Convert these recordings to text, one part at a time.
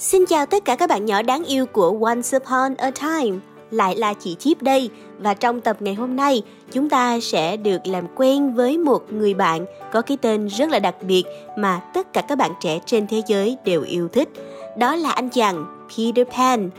Xin chào tất cả các bạn nhỏ đáng yêu của Once Upon a Time. Lại là chị Chip đây, Và trong tập ngày hôm nay, Chúng ta sẽ được làm quen với một người bạn Có cái tên rất là đặc biệt Mà tất cả các bạn trẻ trên thế giới đều yêu thích. Đó là anh chàng Peter Pan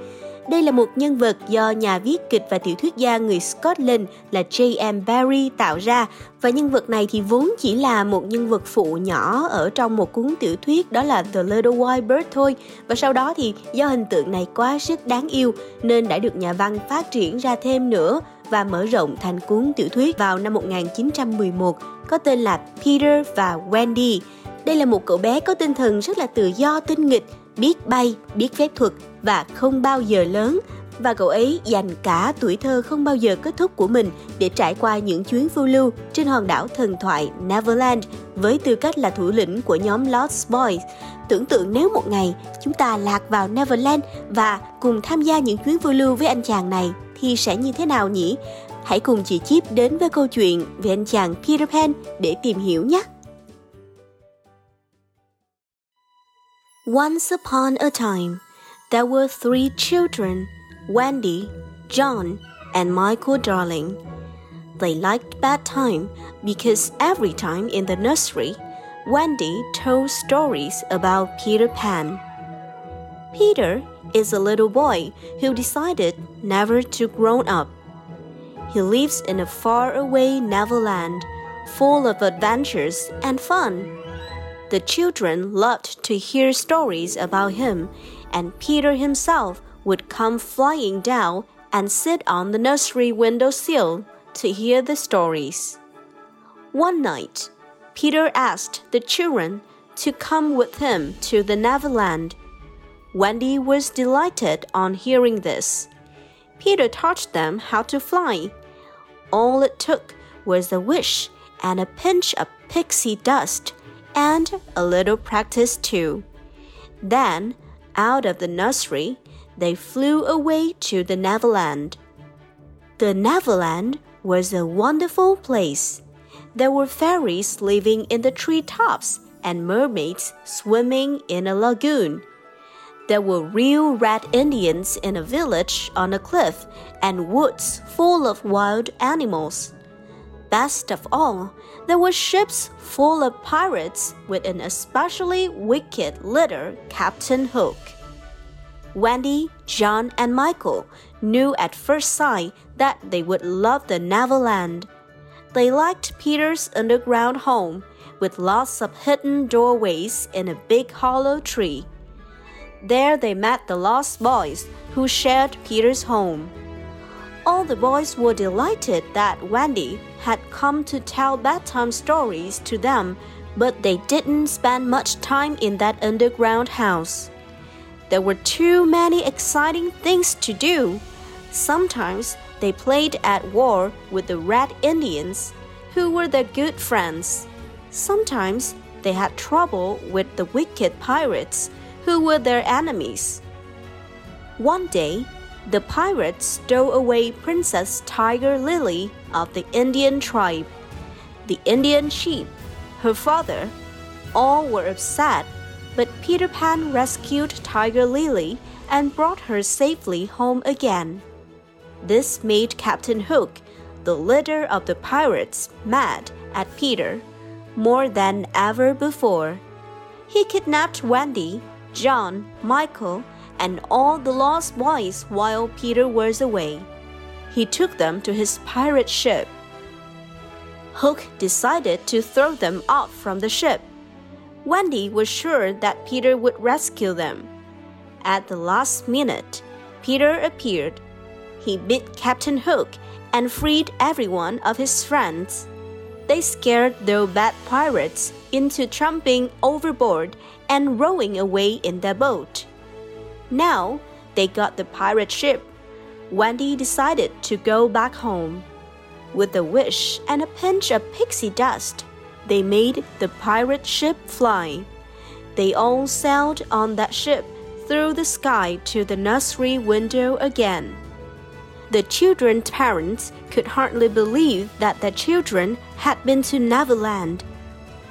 đây là một nhân vật do nhà viết kịch và tiểu thuyết gia người Scotland là J.M. Barrie tạo ra và nhân vật này thì vốn chỉ là một nhân vật phụ nhỏ ở trong một cuốn tiểu thuyết, đó là The Little White Bird thôi và sau đó thì do hình tượng này quá sức đáng yêu, nên đã được nhà văn phát triển ra thêm nữa và mở rộng thành cuốn tiểu thuyết vào năm 1911 có tên là Peter và Wendy. Đây là một cậu bé có tinh thần rất là tự do tinh nghịch biết bay, biết phép thuật và không bao giờ lớn và cậu ấy dành cả tuổi thơ không bao giờ kết thúc của mình để trải qua những chuyến phiêu lưu trên hòn đảo thần thoại Neverland với tư cách là thủ lĩnh của nhóm Lost Boys. Tưởng tượng nếu một ngày chúng ta lạc vào Neverland và cùng tham gia những chuyến phiêu lưu với anh chàng này thì sẽ như thế nào nhỉ? Hãy cùng chị Chip đến với câu chuyện về anh chàng Peter Pan để tìm hiểu nhé! Once upon a time, there were three children Wendy, John, and Michael Darling. They liked bedtime because every time in the nursery, Wendy told stories about Peter Pan. Peter is a little boy who decided never to grow up. He lives in a faraway Neverland full of adventures and fun. The children loved to hear stories about him, and Peter himself would come flying down and sit on the nursery window sill to hear the stories. One night, Peter asked the children to come with him to the Neverland. Wendy was delighted on hearing this. Peter taught them how to fly. All it took was a wish and a pinch of pixie dust and a little practice too. Then, out of the nursery, they flew away to the Neverland. The Neverland was a wonderful place. There were fairies living in the tree tops and mermaids swimming in a lagoon. There were real red Indians in a village on a cliff and woods full of wild animals. Best of all, there were ships full of pirates with an especially wicked leader, Captain Hook. Wendy, John, and Michael knew at first sight that they would love the Neverland. They liked Peter's underground home with lots of hidden doorways in a big hollow tree. There they met the lost boys who shared Peter's home. All the boys were delighted that Wendy had come to tell bedtime stories to them, but they didn't spend much time in that underground house. There were too many exciting things to do. Sometimes they played at war with the Red Indians, who were their good friends. Sometimes they had trouble with the wicked pirates, who were their enemies. One day, the pirates stole away Princess Tiger Lily of the Indian tribe. The Indian sheep, her father, all were upset, but Peter Pan rescued Tiger Lily and brought her safely home again. This made Captain Hook, the leader of the pirates, mad at Peter more than ever before. He kidnapped Wendy, John, Michael, and all the lost boys while Peter was away. He took them to his pirate ship. Hook decided to throw them off from the ship. Wendy was sure that Peter would rescue them. At the last minute, Peter appeared. He beat Captain Hook and freed everyone of his friends. They scared the bad pirates into jumping overboard and rowing away in their boat. Now they got the pirate ship. Wendy decided to go back home. With a wish and a pinch of pixie dust, they made the pirate ship fly. They all sailed on that ship through the sky to the nursery window again. The children's parents could hardly believe that their children had been to Neverland.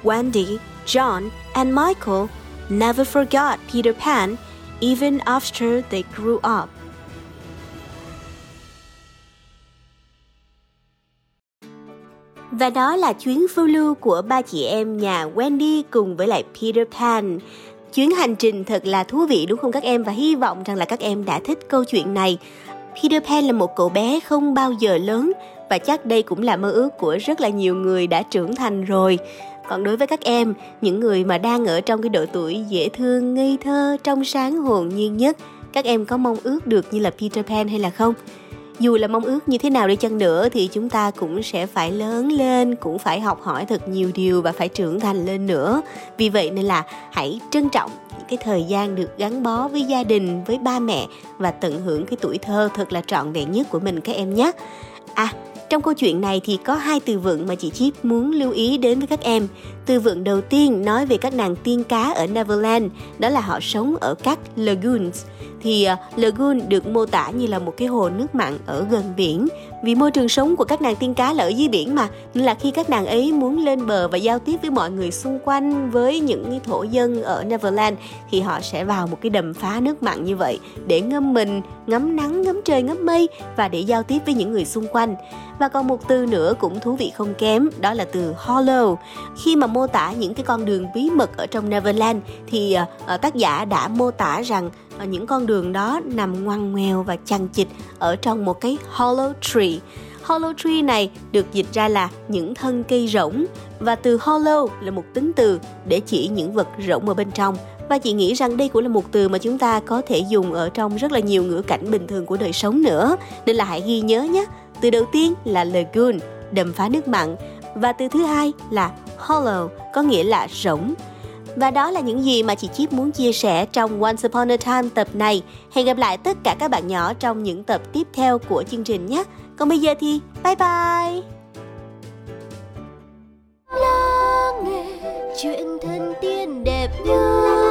Wendy, John, and Michael never forgot Peter Pan even after they grew up. Và đó là chuyến phiêu lưu của ba chị em nhà Wendy cùng với lại Peter Pan. Chuyến hành trình thật là thú vị, đúng không các em và hy vọng rằng là các em đã thích câu chuyện này. Peter Pan là một cậu bé không bao giờ lớn và chắc đây cũng là mơ ước của rất là nhiều người đã trưởng thành rồi. Còn đối với các em, những người mà đang ở trong cái độ tuổi dễ thương, ngây thơ, trong sáng hồn nhiên nhất, các em có mong ước được như là Peter Pan hay là không? dù là mong ước như thế nào đi chăng nữa thì chúng ta cũng sẽ phải lớn lên cũng phải học hỏi thật nhiều điều và phải trưởng thành lên nữa vì vậy nên là hãy trân trọng những cái thời gian được gắn bó với gia đình với ba mẹ và tận hưởng cái tuổi thơ thật là trọn vẹn nhất của mình các em nhé à trong câu chuyện này thì có hai từ vựng mà chị Chip muốn lưu ý đến với các em. Từ vựng đầu tiên nói về các nàng tiên cá ở Neverland, đó là họ sống ở các lagoons. Thì uh, lagoon được mô tả như là một cái hồ nước mặn ở gần biển. Vì môi trường sống của các nàng tiên cá là ở dưới biển mà nên là khi các nàng ấy muốn lên bờ và giao tiếp với mọi người xung quanh với những thổ dân ở Neverland thì họ sẽ vào một cái đầm phá nước mặn như vậy để ngâm mình ngắm nắng ngắm trời ngắm mây và để giao tiếp với những người xung quanh và còn một từ nữa cũng thú vị không kém đó là từ hollow. Khi mà mô tả những cái con đường bí mật ở trong Neverland thì uh, tác giả đã mô tả rằng uh, những con đường đó nằm ngoằn ngoèo và chằng chịt ở trong một cái hollow tree. Hollow tree này được dịch ra là những thân cây rỗng. Và từ hollow là một tính từ để chỉ những vật rỗng ở bên trong và chị nghĩ rằng đây cũng là một từ mà chúng ta có thể dùng ở trong rất là nhiều ngữ cảnh bình thường của đời sống nữa nên là hãy ghi nhớ nhé từ đầu tiên là lagoon, đầm phá nước mặn và từ thứ hai là hollow, có nghĩa là rỗng và đó là những gì mà chị Chip muốn chia sẻ trong Once Upon a Time tập này. Hẹn gặp lại tất cả các bạn nhỏ trong những tập tiếp theo của chương trình nhé. Còn bây giờ thì bye bye! Lắng nghe chuyện thân tiên đẹp như